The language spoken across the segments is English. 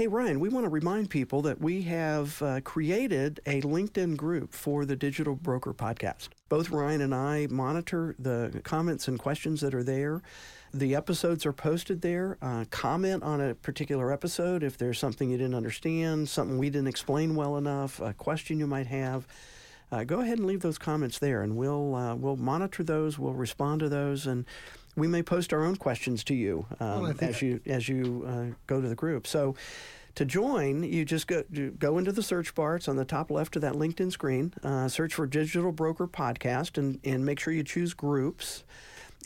Hey, Ryan, we want to remind people that we have uh, created a LinkedIn group for the Digital Broker Podcast. Both Ryan and I monitor the comments and questions that are there. The episodes are posted there. Uh, comment on a particular episode if there's something you didn't understand, something we didn't explain well enough, a question you might have. Uh, go ahead and leave those comments there, and we'll uh, we'll monitor those. We'll respond to those, and we may post our own questions to you um, well, as you as you uh, go to the group. So. To join, you just go go into the search bar. It's on the top left of that LinkedIn screen. Uh, search for Digital Broker Podcast and, and make sure you choose groups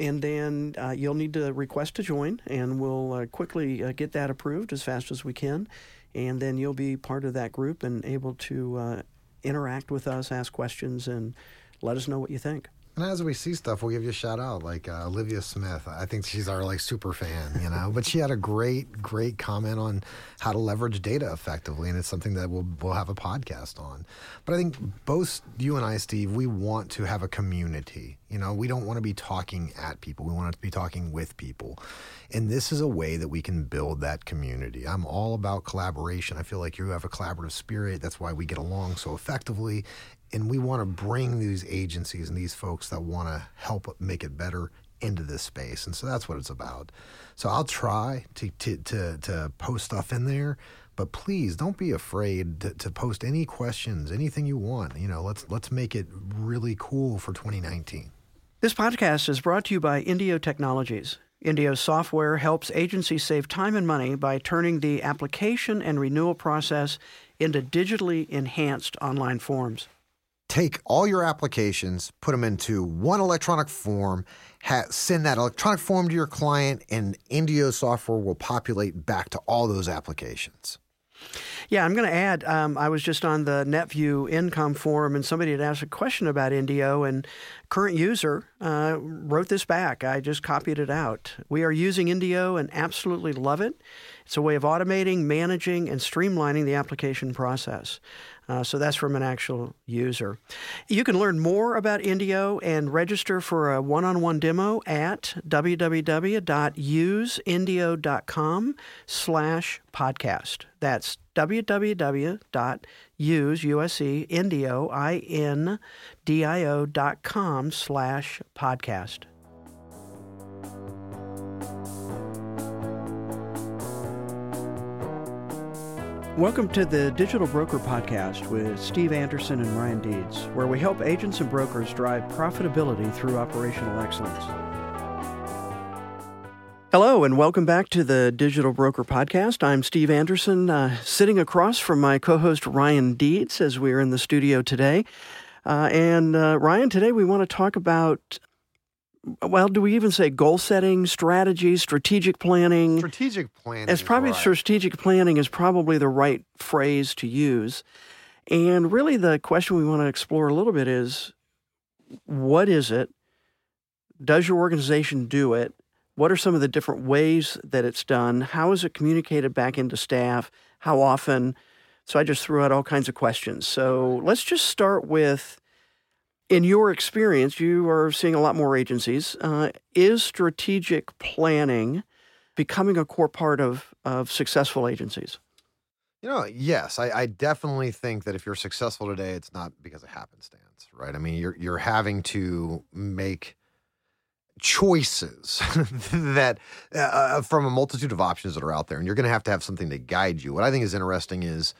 and then uh, you'll need to request to join, and we'll uh, quickly uh, get that approved as fast as we can, and then you'll be part of that group and able to uh, interact with us, ask questions, and let us know what you think. And as we see stuff, we'll give you a shout out. Like uh, Olivia Smith, I think she's our like super fan, you know. but she had a great, great comment on how to leverage data effectively, and it's something that we'll we'll have a podcast on. But I think both you and I, Steve, we want to have a community. You know, we don't want to be talking at people. We want to be talking with people, and this is a way that we can build that community. I'm all about collaboration. I feel like you have a collaborative spirit. That's why we get along so effectively and we want to bring these agencies and these folks that want to help make it better into this space. And so that's what it's about. So I'll try to, to, to, to post stuff in there, but please don't be afraid to, to, post any questions, anything you want. You know, let's, let's make it really cool for 2019. This podcast is brought to you by Indio Technologies. Indio software helps agencies save time and money by turning the application and renewal process into digitally enhanced online forms take all your applications, put them into one electronic form, ha- send that electronic form to your client, and Indio software will populate back to all those applications. Yeah, I'm going to add. Um, I was just on the NetView Income forum, and somebody had asked a question about Indio, and current user uh, wrote this back. I just copied it out. We are using Indio and absolutely love it. It's a way of automating, managing, and streamlining the application process. Uh, so that's from an actual user. You can learn more about Indio and register for a one-on-one demo at www.useindio.com slash podcast. That's www.useindio.com slash podcast. Welcome to the Digital Broker Podcast with Steve Anderson and Ryan Deeds, where we help agents and brokers drive profitability through operational excellence. Hello, and welcome back to the Digital Broker Podcast. I'm Steve Anderson, uh, sitting across from my co host Ryan Deeds as we're in the studio today. Uh, and uh, Ryan, today we want to talk about well, do we even say goal setting, strategy, strategic planning? Strategic planning. It's probably right. strategic planning is probably the right phrase to use. And really, the question we want to explore a little bit is what is it? Does your organization do it? What are some of the different ways that it's done? How is it communicated back into staff? How often? So I just threw out all kinds of questions. So let's just start with in your experience, you are seeing a lot more agencies. Uh, is strategic planning becoming a core part of, of successful agencies? You know, yes, I, I, definitely think that if you're successful today, it's not because of happenstance, right? I mean, you're you're having to make choices that uh, uh, from a multitude of options that are out there, and you're going to have to have something to guide you. What I think is interesting is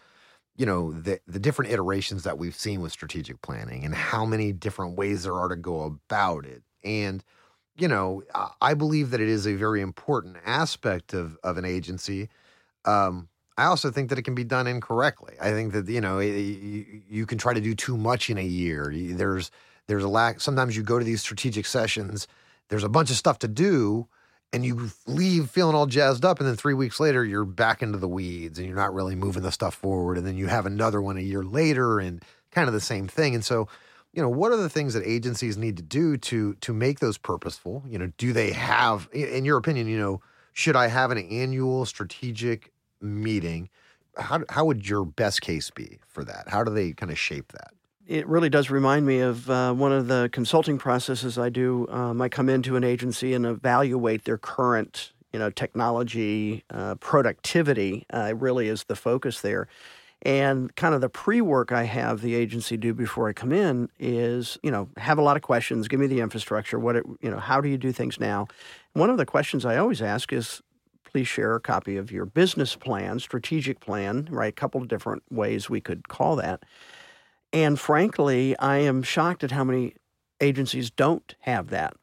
you know the the different iterations that we've seen with strategic planning and how many different ways there are to go about it. And you know i believe that it is a very important aspect of of an agency. Um, i also think that it can be done incorrectly. I think that you know you, you can try to do too much in a year. There's there's a lack sometimes you go to these strategic sessions there's a bunch of stuff to do and you leave feeling all jazzed up and then three weeks later you're back into the weeds and you're not really moving the stuff forward and then you have another one a year later and kind of the same thing. And so you know what are the things that agencies need to do to to make those purposeful? You know do they have in your opinion you know should i have an annual strategic meeting? How, how would your best case be for that? How do they kind of shape that it really does remind me of uh, one of the consulting processes I do. Um, I come into an agency and evaluate their current you know, technology, uh, productivity uh, really is the focus there. And kind of the pre work I have the agency do before I come in is, you know, have a lot of questions, give me the infrastructure, what, it, you know, how do you do things now? One of the questions I always ask is, please share a copy of your business plan, strategic plan, right? A couple of different ways we could call that. And frankly, I am shocked at how many agencies don't have that.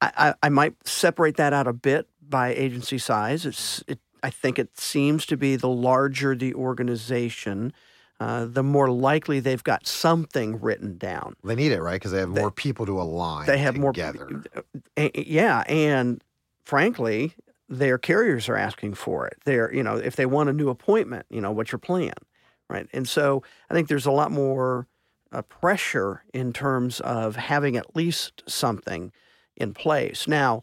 I, I, I might separate that out a bit by agency size. It's it I think it seems to be the larger the organization, uh, the more likely they've got something written down. They need it, right? Because they have more people to align. They have together. more. Uh, yeah, and frankly, their carriers are asking for it. They're, you know, if they want a new appointment, you know, what's your plan, right? And so I think there's a lot more uh, pressure in terms of having at least something in place. Now,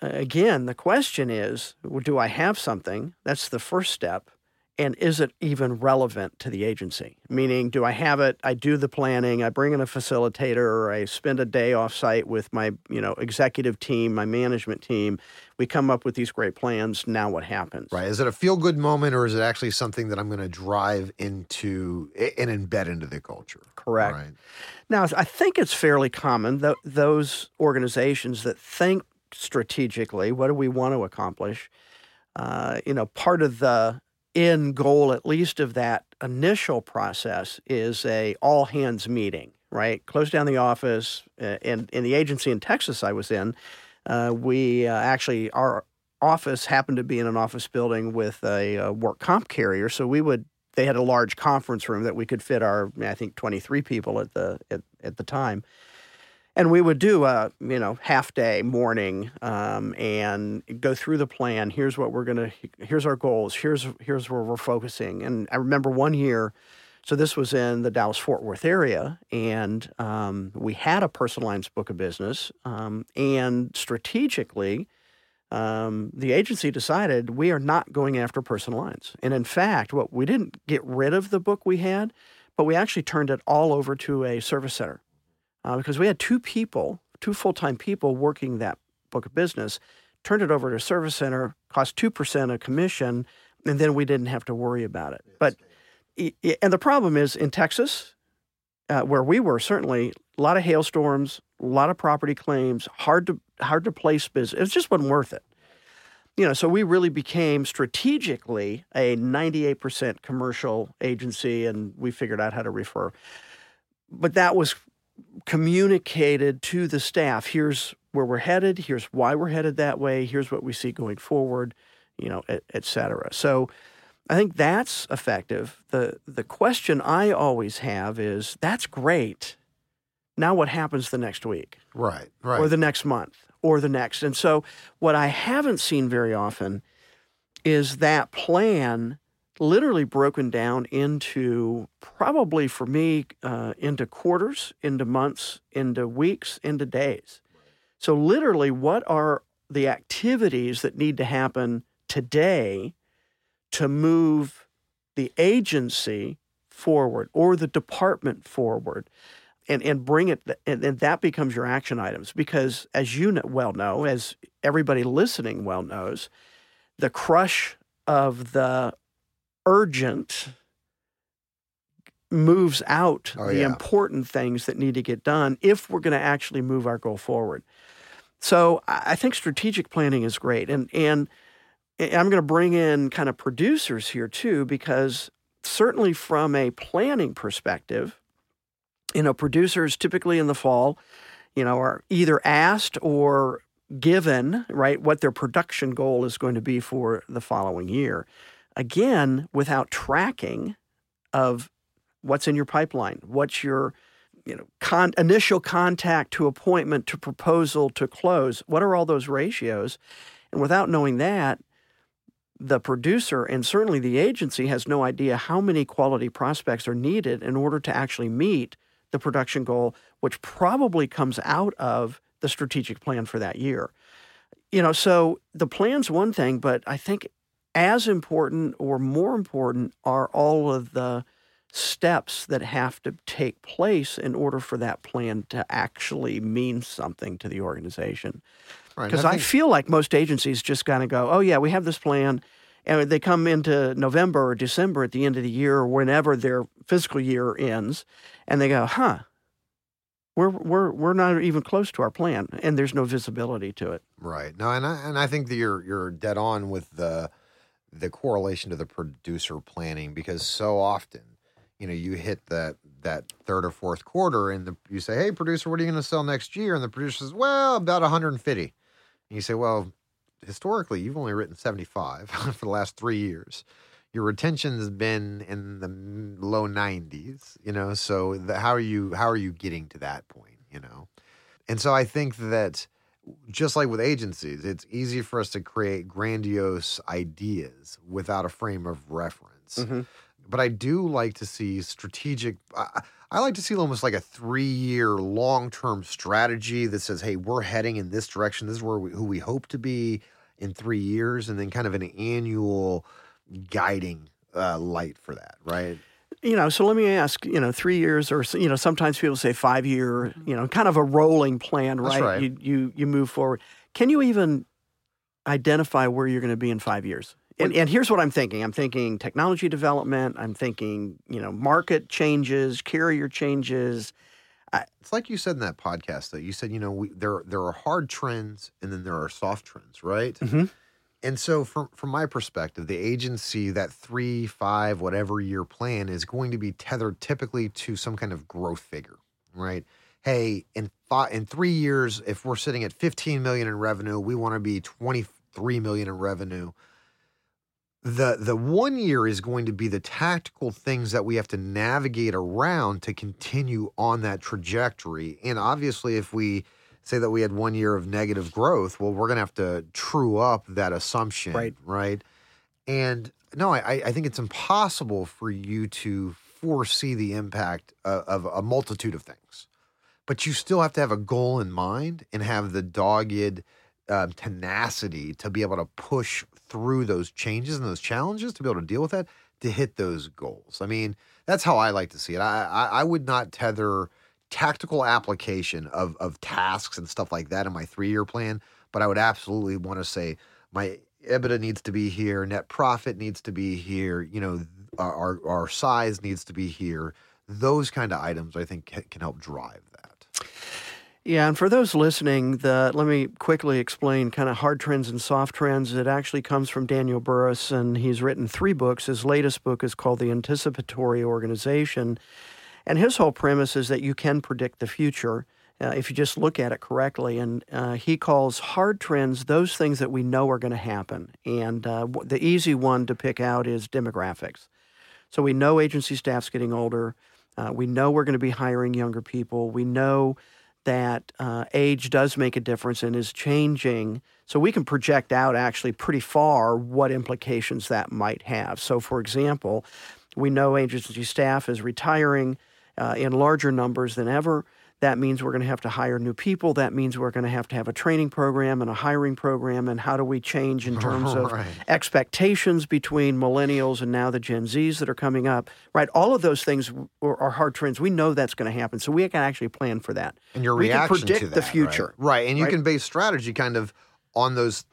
again, the question is do I have something? That's the first step. And is it even relevant to the agency? Meaning, do I have it? I do the planning, I bring in a facilitator, or I spend a day off site with my you know executive team, my management team. We come up with these great plans. Now, what happens? Right. Is it a feel good moment, or is it actually something that I'm going to drive into and embed into the culture? Correct. Right. Now, I think it's fairly common that those organizations that think strategically. What do we want to accomplish? Uh, you know, part of the end goal, at least of that initial process, is a all hands meeting. Right, close down the office. Uh, and in the agency in Texas I was in, uh, we uh, actually our office happened to be in an office building with a, a work comp carrier, so we would they had a large conference room that we could fit our I think 23 people at the at, at the time and we would do a you know half day morning um, and go through the plan. Here's what we're going to here's our goals. Here's here's where we're focusing. And i remember one year so this was in the dallas fort worth area and um, we had a personal lines book of business um, and strategically um, the agency decided we are not going after personal lines. And in fact what we didn't get rid of the book we had but we actually turned it all over to a service center uh, because we had two people, two full time people working that book of business, turned it over to a service center, cost 2% a commission, and then we didn't have to worry about it. But, and the problem is in Texas, uh, where we were, certainly a lot of hailstorms, a lot of property claims, hard to, hard to place business. It just wasn't worth it. You know, so we really became strategically a 98% commercial agency and we figured out how to refer. But that was communicated to the staff here's where we're headed here's why we're headed that way here's what we see going forward you know et, et cetera. So i think that's effective. The the question i always have is that's great. Now what happens the next week? Right right or the next month? Or the next. And so what i haven't seen very often is that plan literally broken down into probably for me uh, into quarters, into months, into weeks, into days. So, literally, what are the activities that need to happen today to move the agency forward or the department forward? And, and bring it, and, and that becomes your action items. Because as you know, well know, as everybody listening well knows, the crush of the urgent moves out oh, the yeah. important things that need to get done if we're going to actually move our goal forward. So I think strategic planning is great. And, and I'm going to bring in kind of producers here too, because certainly from a planning perspective, you know, producers typically in the fall, you know, are either asked or given, right, what their production goal is going to be for the following year again, without tracking of what's in your pipeline, what's your you know con- initial contact to appointment to proposal to close. What are all those ratios? And without knowing that, the producer and certainly the agency has no idea how many quality prospects are needed in order to actually meet the production goal, which probably comes out of the strategic plan for that year. You know, so the plan's one thing, but I think as important or more important are all of the steps that have to take place in order for that plan to actually mean something to the organization. Right. Because I I, think- feel like most agencies just kind of go, oh, yeah, we have this plan. And they come into November or December at the end of the year or whenever their fiscal year ends, and they go, huh, we're, we're, we're not even close to our plan. And there's no visibility to it. Right. No, and I and I think that you're you're dead on with the the correlation to the producer planning because so often, you know, you hit that that third or fourth quarter and the, you say, "Hey, producer, what are you going to sell next year?" And the producer says, "Well, about 150." And you say, "Well, historically, you've only written 75 for the last 3 years." Your retention has been in the low 90s, you know. So the, how are you how are you getting to that point, you know? And so I think that just like with agencies, it's easy for us to create grandiose ideas without a frame of reference. But I do like to see strategic. I, I like to see almost like a three-year long-term strategy that says, "Hey, we're heading in this direction. This is where we, who we hope to be in three years," and then kind of an annual guiding uh, light for that, right? You know, so let me ask, you know, three years or, you know, sometimes people say five year, you know, kind of a rolling plan, That's right? right. You, you, you move forward. Can you even identify where you're going to be in five years? And, and here's what I'm thinking. I'm thinking technology development. I'm thinking, you know, market changes, carrier changes. It's like you said in that podcast that you said, you know, we, there there are hard trends and then there are soft trends, right? Mhm. And so, from from my perspective, the agency that three, five, whatever year plan is going to be tethered typically to some kind of growth figure, right? Hey, in five, in three years, if we're sitting at 15 million in revenue, we want to be 23 million in revenue the the one year is going to be the tactical things that we have to navigate around to continue on that trajectory and obviously if we say that we had one year of negative growth well we're going to have to true up that assumption Right. right and no i i think it's impossible for you to foresee the impact of, of a multitude of things but you still have to have a goal in mind and have the dogged um, tenacity to be able to push through those changes and those challenges to be able to deal with that to hit those goals. I mean, that's how I like to see it. I I, I would not tether tactical application of of tasks and stuff like that in my three year plan, but I would absolutely want to say my EBITDA needs to be here, net profit needs to be here, you know, our our, size needs to be here. Those kind of items I think can help drive that. Yeah, and for those listening, the let me quickly explain kind of hard trends and soft trends. It actually comes from Daniel Burrus, and he's written three books. His latest book is called The Anticipatory Organization, and his whole premise is that you can predict the future uh, if you just look at it correctly. And uh, he calls hard trends those things that we know are going to happen. And uh, the easy one to pick out is demographics. So we know agency staff's getting older. Uh, we know we're going to be hiring younger people. We know that uh, age does make a difference and is changing. So we can project out actually pretty far what implications that might have. So, for example, we know agency staff is retiring uh, in larger numbers than ever. That means we're going to have to hire new people. That means we're going to have to have a training program and a hiring program. And how do we change in terms of expectations between millennials and now the Gen Zs that are coming up? Right, all of those things are, hard trends. We know that's going to happen, so we can actually plan for that. and your we can reaction predict to the that, right? future. right? And you right? can base strategy kind of on those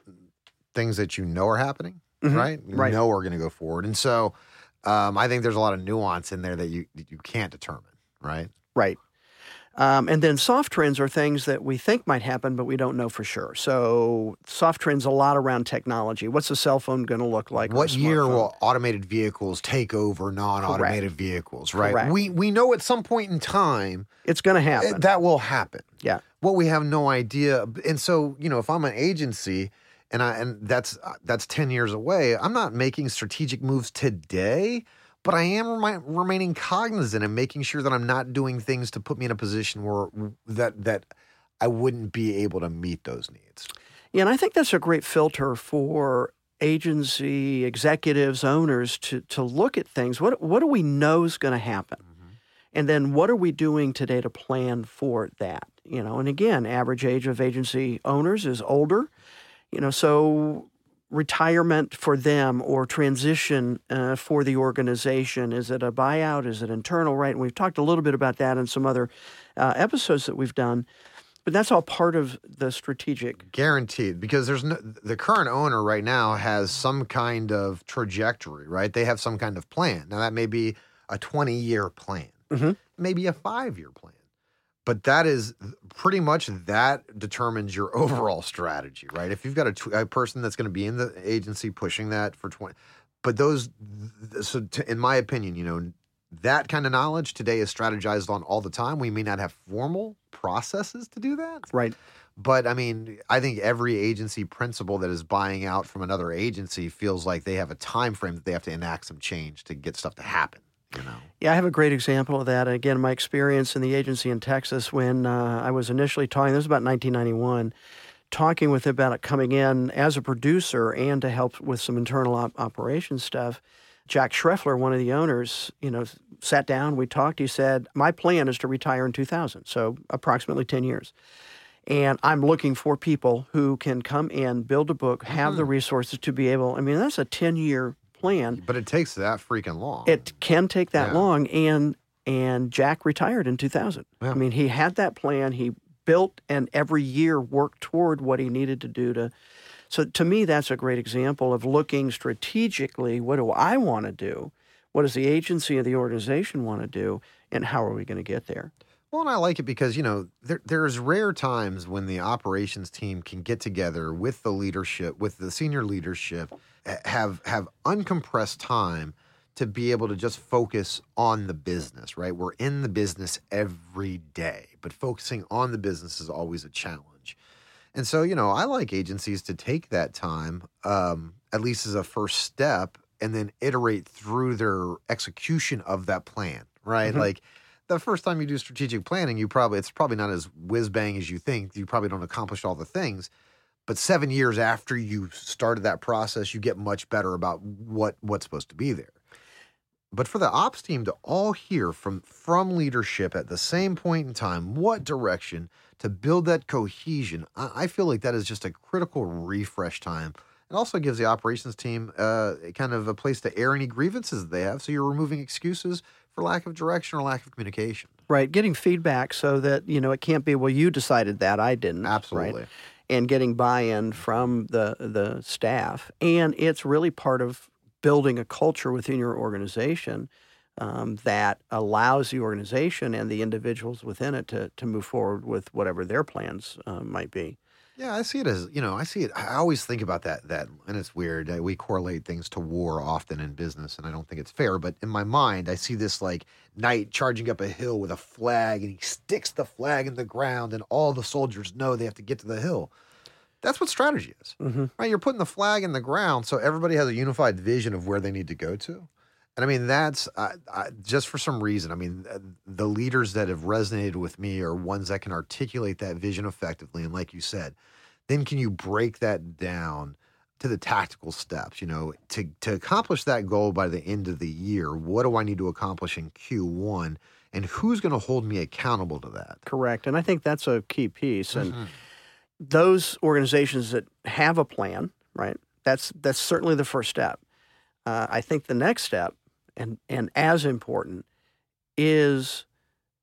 things that you know are happening, Mhm. right? You Right. know are going to go forward, and so um, I think there's a lot of nuance in there that you that you can't determine, right? Right. Um, and then soft trends are things that we think might happen, but we don't know for sure. So soft trends a lot around technology. What's a cell phone going to look like? what year smartphone? will automated vehicles take over non-automated vehicles? Right. Correct. We we know at some point in time It's going to eh, happen. that will happen. yeah. what we have no idea and so you know if i'm an agency and i and that's uh, that's 10 years away i'm not making strategic moves today but i am remi- remaining cognizant and making sure that i'm not doing things to put me in a position where that that i wouldn't be able to meet those needs Yeah, and I think that's a great filter for agency executives, owners to to look at things. What what do we know is going to happen? Mm-hmm. And then what are we doing today to plan for that? You know, and again, average age of agency owners is older. You know, so retirement for them or transition uh, for the organization is it a buyout? Is it internal? Right? And we've talked a little bit about that in some other uh, episodes that we've done. But that's all part of the strategic. Guaranteed, because there's no, the current owner right now has some kind of trajectory, right? They have some kind of plan. Now that may be a 20 year plan, Mhm. maybe a five year plan, but that is pretty much that determines your overall strategy, right? If you've got a, tw- a person that's going to be in the agency pushing that for 20, but those, so to, in my opinion, you know, that kind of knowledge today is strategized on all the time. We may not have formal processes to do that. Right. But I mean, I think every agency principal that is buying out from another agency feels like they have a time frame that they have to enact some change to get stuff to happen. You know, Yeah, I have a great example of that. Again, my experience in the agency in Texas when uh, I was initially talking, this was about 1991, talking with him about it coming in as a producer and to help with some internal op- operations stuff. Jack Schreffler, one of the owners, you know, sat down, we talked. He said, My plan is to retire in 2000, so approximately 10 years. And I'm looking for people who can come in, build a book, have the resources to be able, I mean, that's a 10 year plan. but it takes that freaking long. It can take that Yeah. long, and and Jack retired in 2000. Yeah. I mean, he had that plan. He built and every year worked toward what he needed to do to. So to me, that's a great example of looking strategically. What do I want to do? What does the agency or the organization want to do? And how are we going to get there? Well, and I like it because you know there, there's rare times when the operations team can get together with the leadership, with the senior leadership, have have uncompressed time to be able to just focus on the business. Right, we're in the business every day, but focusing on the business is always a challenge. And so, you know, I like agencies to take that time, um, at least as a first step, and then iterate through their execution of that plan. Right, Mhm. like the first time you do strategic planning, you probably it's probably not as whiz bang as you think. You probably don't accomplish all the things. But seven years after you started that process, you get much better about what what's supposed to be there. But for the ops team to all hear from from leadership at the same point in time, what direction to build that cohesion, I, I feel like that is just a critical refresh time. It also gives the operations team uh, kind of a place to air any grievances that they have. So you're removing excuses for lack of direction or lack of communication. Right, getting feedback so that you know it can't be well. You decided that I didn't. right? And getting buy-in from the the staff and it's really part of building a culture within your organization um, that allows the organization and the individuals within it to, to move forward with whatever their plans uh, might be Yeah, I see it as you know. I see it. I always think about that. That and it's weird. We correlate things to war often in business, and I don't think it's fair. But in my mind, I see this like knight charging up a hill with a flag, and he sticks the flag in the ground, and all the soldiers know they have to get to the hill. That's what strategy is, Mhm. right? You're putting the flag in the ground so everybody has a unified vision of where they need to go to. And I mean, that's I, I, just for some reason. I mean, uh, the leaders that have resonated with me are ones that can articulate that vision effectively. And like you said, then can you break that down to the tactical steps? You know, to to accomplish that goal by the end of the year, what do I need to accomplish in Q1, and who's going to hold me accountable to that? correct and i think that's a key piece and Mhm. Those organizations that have a plan right that's that's certainly the first step. Uh, i think the next step and and as important is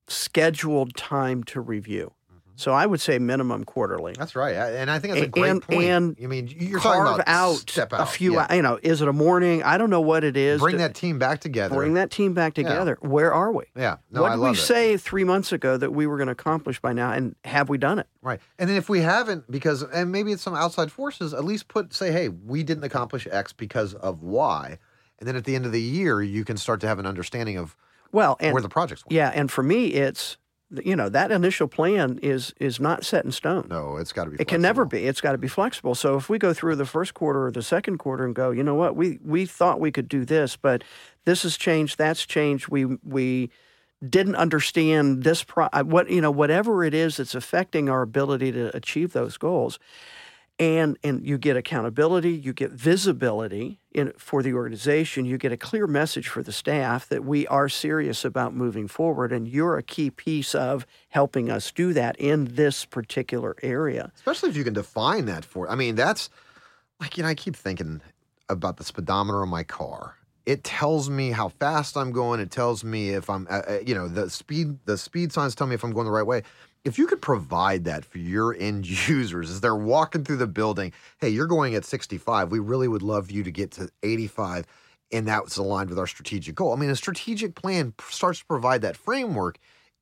scheduled time to review so i would say minimum quarterly That's right, and I think that's a great and- point. and I mean, you're carve talking about out, step a few yeah. you know is it a morning i don't know what it is Bring to- that team back together. bring that team back together where are we Yeah, no, what I did we it. say three months ago that we were going to accomplish by now and have we done it Right. And then if we haven't, because, and maybe it's some outside forces, at least put, say, hey, we didn't accomplish X because of Y. And then at the end of the year, you can start to have an understanding of well and where the project's went. Yeah, and for me, it's you know that initial plan is is not set in stone. No, it's got to be. It can never be. It's got to be flexible. So if we go through the first quarter or the second quarter and go, you know what, we we thought we could do this, but this has changed, that's changed. We we didn't understand this pro- uh, what you know whatever it is that's affecting our ability to achieve those goals. And and you get accountability, you get visibility in for the organization, you get a clear message for the staff that we are serious about moving forward and you're a key piece of helping us do that in this particular area. Especially if you can define that for. I mean, that's like you know, I keep thinking about the speedometer of my car. It tells me how fast I'm going. It tells me if I'm, uh, uh, you know, the speed. The speed signs tell me if I'm going the right way. If you could provide that for your end users as they're walking through the building, hey, you're going at 65. We really would love you to get to 85. And that's aligned with our strategic goal. I mean, a strategic plan starts to provide that framework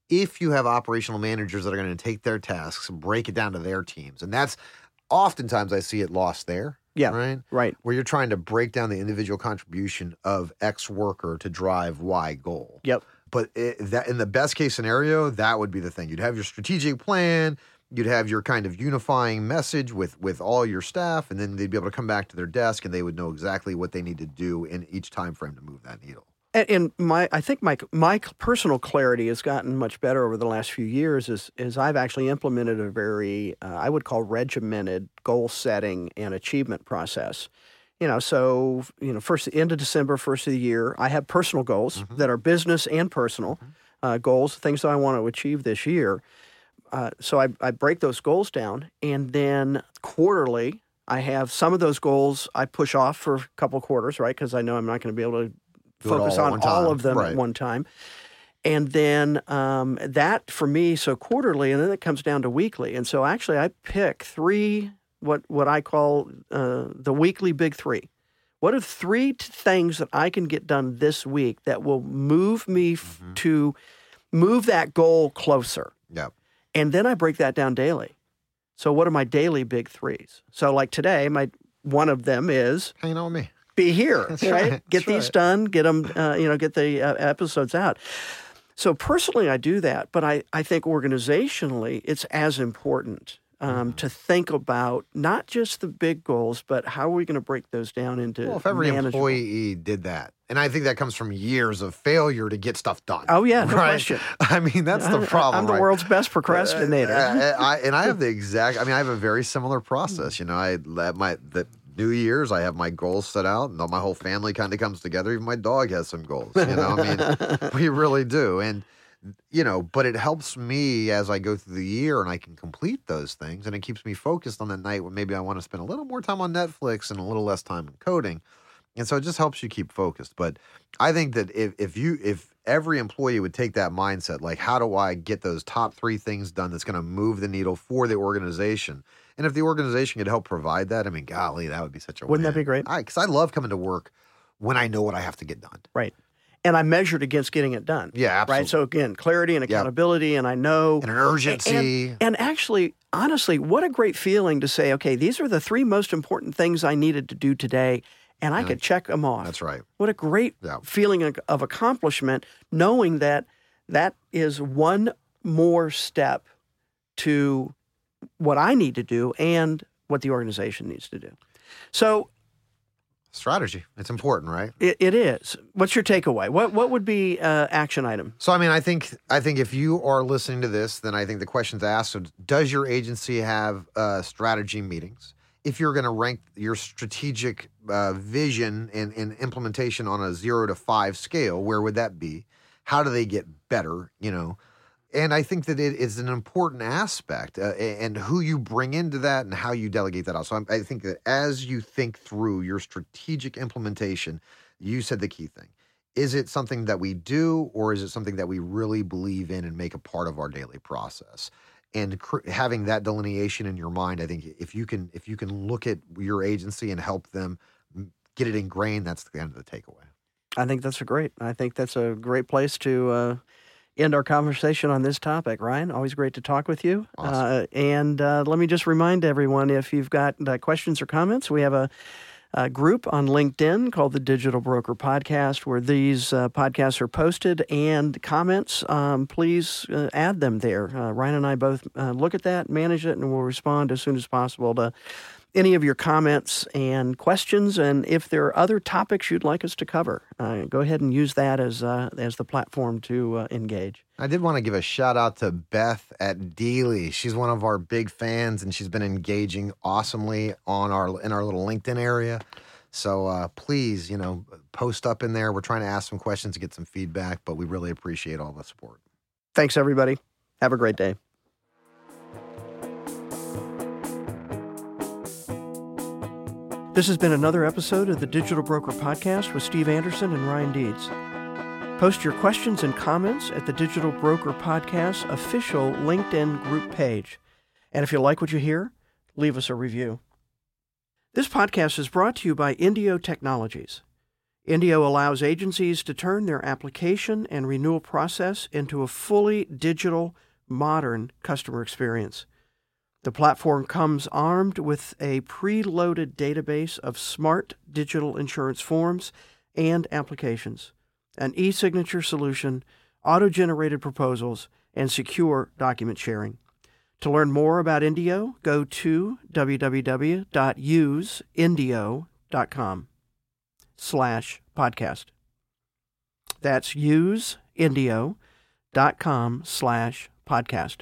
if you have operational managers that are going to take their tasks and break it down to their teams. And that's oftentimes I see it lost there. Yeah. Right. Right. Where you're trying to break down the individual contribution of X worker to drive Y goal. Yep. But it, that in the best case scenario, that would be the thing. You'd have your strategic plan, you'd have your kind of unifying message with with all your staff, and then they'd be able to come back to their desk and they would know exactly what they need to do in each time frame to move that needle. And, and my, I think my my personal clarity has gotten much better over the last few years. Is is I've actually implemented a very uh, I would call regimented goal setting and achievement process. You know, so you know, first end of December, first of the year, I have personal goals Mm-hmm. that are business and personal uh, goals, things that I want to achieve this year. Uh, so I, I break those goals down, and then quarterly, I have some of those goals I push off for a couple quarters, right? Because I know I'm not going to be able to Do focus all on all of them Right. at one time. And then um, that for me, so quarterly, and then it comes down to weekly. And so actually, I pick three what what I call uh, the weekly big three. What are three t- things that I can get done this week that will move me f- Mm-hmm. to move that goal closer? Yep. And then I break that down daily. So what are my daily big threes? So like today, my one of them is Hanging on with me. be here, right? right, Get that's these right. done, get them, uh, you know, get the uh, episodes out. So personally, I do that, but I, I think organizationally, it's as important. Um, to think about not just the big goals, but how are we going to break those down into Well, if every employee did that, and I think that comes from years of failure to get stuff done. Oh yeah, no right? question. I mean, that's the problem. I'm the right? world's best procrastinator. Uh, uh, I, and I have the exact. I mean, I have a very similar process. You know, I let my the New Year's. I have my goals set out, and my whole family kind of comes together. Even my dog has some goals. You know, I mean, we really do. And you know, but it helps me as I go through the year, and I can complete those things, and it keeps me focused on the night when maybe I want to spend a little more time on Netflix and a little less time in coding. And so it just helps you keep focused. But I think that if, if you if every employee would take that mindset, like how do I get those top three things done that's going to move the needle for the organization? And if the organization could help provide that, I mean, golly, that would be such a Wouldn't that be great? I because I, love coming to work when I know what I have to get done. right. And I measured against getting it done. Yeah, absolutely. Right. So again, clarity and accountability, and I know and an urgency. And, and actually, honestly, what a great feeling to say, okay, these are the three most important things I needed to do today, and I could check them off. that's right. What a great Yeah. feeling of- of accomplishment, knowing that that is one more step to what I need to do and what the organization needs to do. So Strategy. It's important, right? it, it is. What's your takeaway? What what would be uh, action item? So I mean, I think I think if you are listening to this, then I think the question's asked: so Does your agency have uh, strategy meetings? If you're going to rank your strategic uh, vision and, and implementation on a zero to five scale, where would that be? How do they get better? You know, and I think that it is an important aspect, uh, and who you bring into that and how you delegate that out. So I'm, I think that as you think through your strategic implementation, you said the key thing is it something that we do or is it something that we really believe in and make a part of our daily process and cr- having that delineation in your mind i think if you can if you can look at your agency and help them get it ingrained that's the end of the takeaway I think that's a great. I think that's a great place to uh, end our conversation on this topic. Ryan, always great to talk with you. Awesome. Uh, and uh, let me just remind everyone if you've got uh, questions or comments, we have a, a group on LinkedIn called the Digital Broker Podcast where these uh, podcasts are posted and comments. Um, please uh, add them there. Uh, Ryan and I both uh, look at that, manage it, and we'll respond as soon as possible to any of your comments and questions. And if there are other topics you'd like us to cover, uh, go ahead and use that as uh, as the platform to uh, engage. i did want to give a shout out to beth at dealey she's one of our big fans and she's been engaging awesomely on our in our little linkedin area so uh, please you know post up in there we're trying to ask some questions to get some feedback but we really appreciate all the support Thanks, everybody. Have a great day. This has been another episode of the Digital Broker Podcast with Steve Anderson and Ryan Deeds. Post your questions and comments at the Digital Broker Podcast official LinkedIn group page. And if you like what you hear, leave us a review. This podcast is brought to you by Indio Technologies. Indio allows agencies to turn their application and renewal process into a fully digital, modern customer experience. The platform comes armed with a preloaded database of smart digital insurance forms and applications, an e signature solution, auto generated proposals, and secure document sharing. To learn more about Indio, go to www.useindio.com slash podcast. That's useindio.com slash podcast.